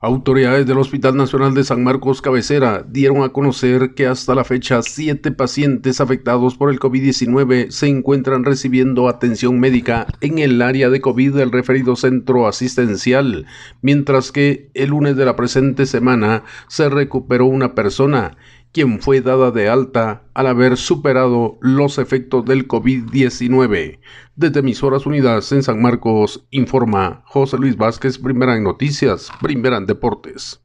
Autoridades del Hospital Nacional de San Marcos Cabecera dieron a conocer que hasta la fecha siete pacientes afectados por el COVID-19 se encuentran recibiendo atención médica en el área de COVID del referido centro asistencial, mientras que el lunes de la presente semana se recuperó una persona quien fue dada de alta al haber superado los efectos del COVID-19. Desde Emisoras Unidas en San Marcos, informa José Luis Vázquez, primera en noticias, primera en deportes.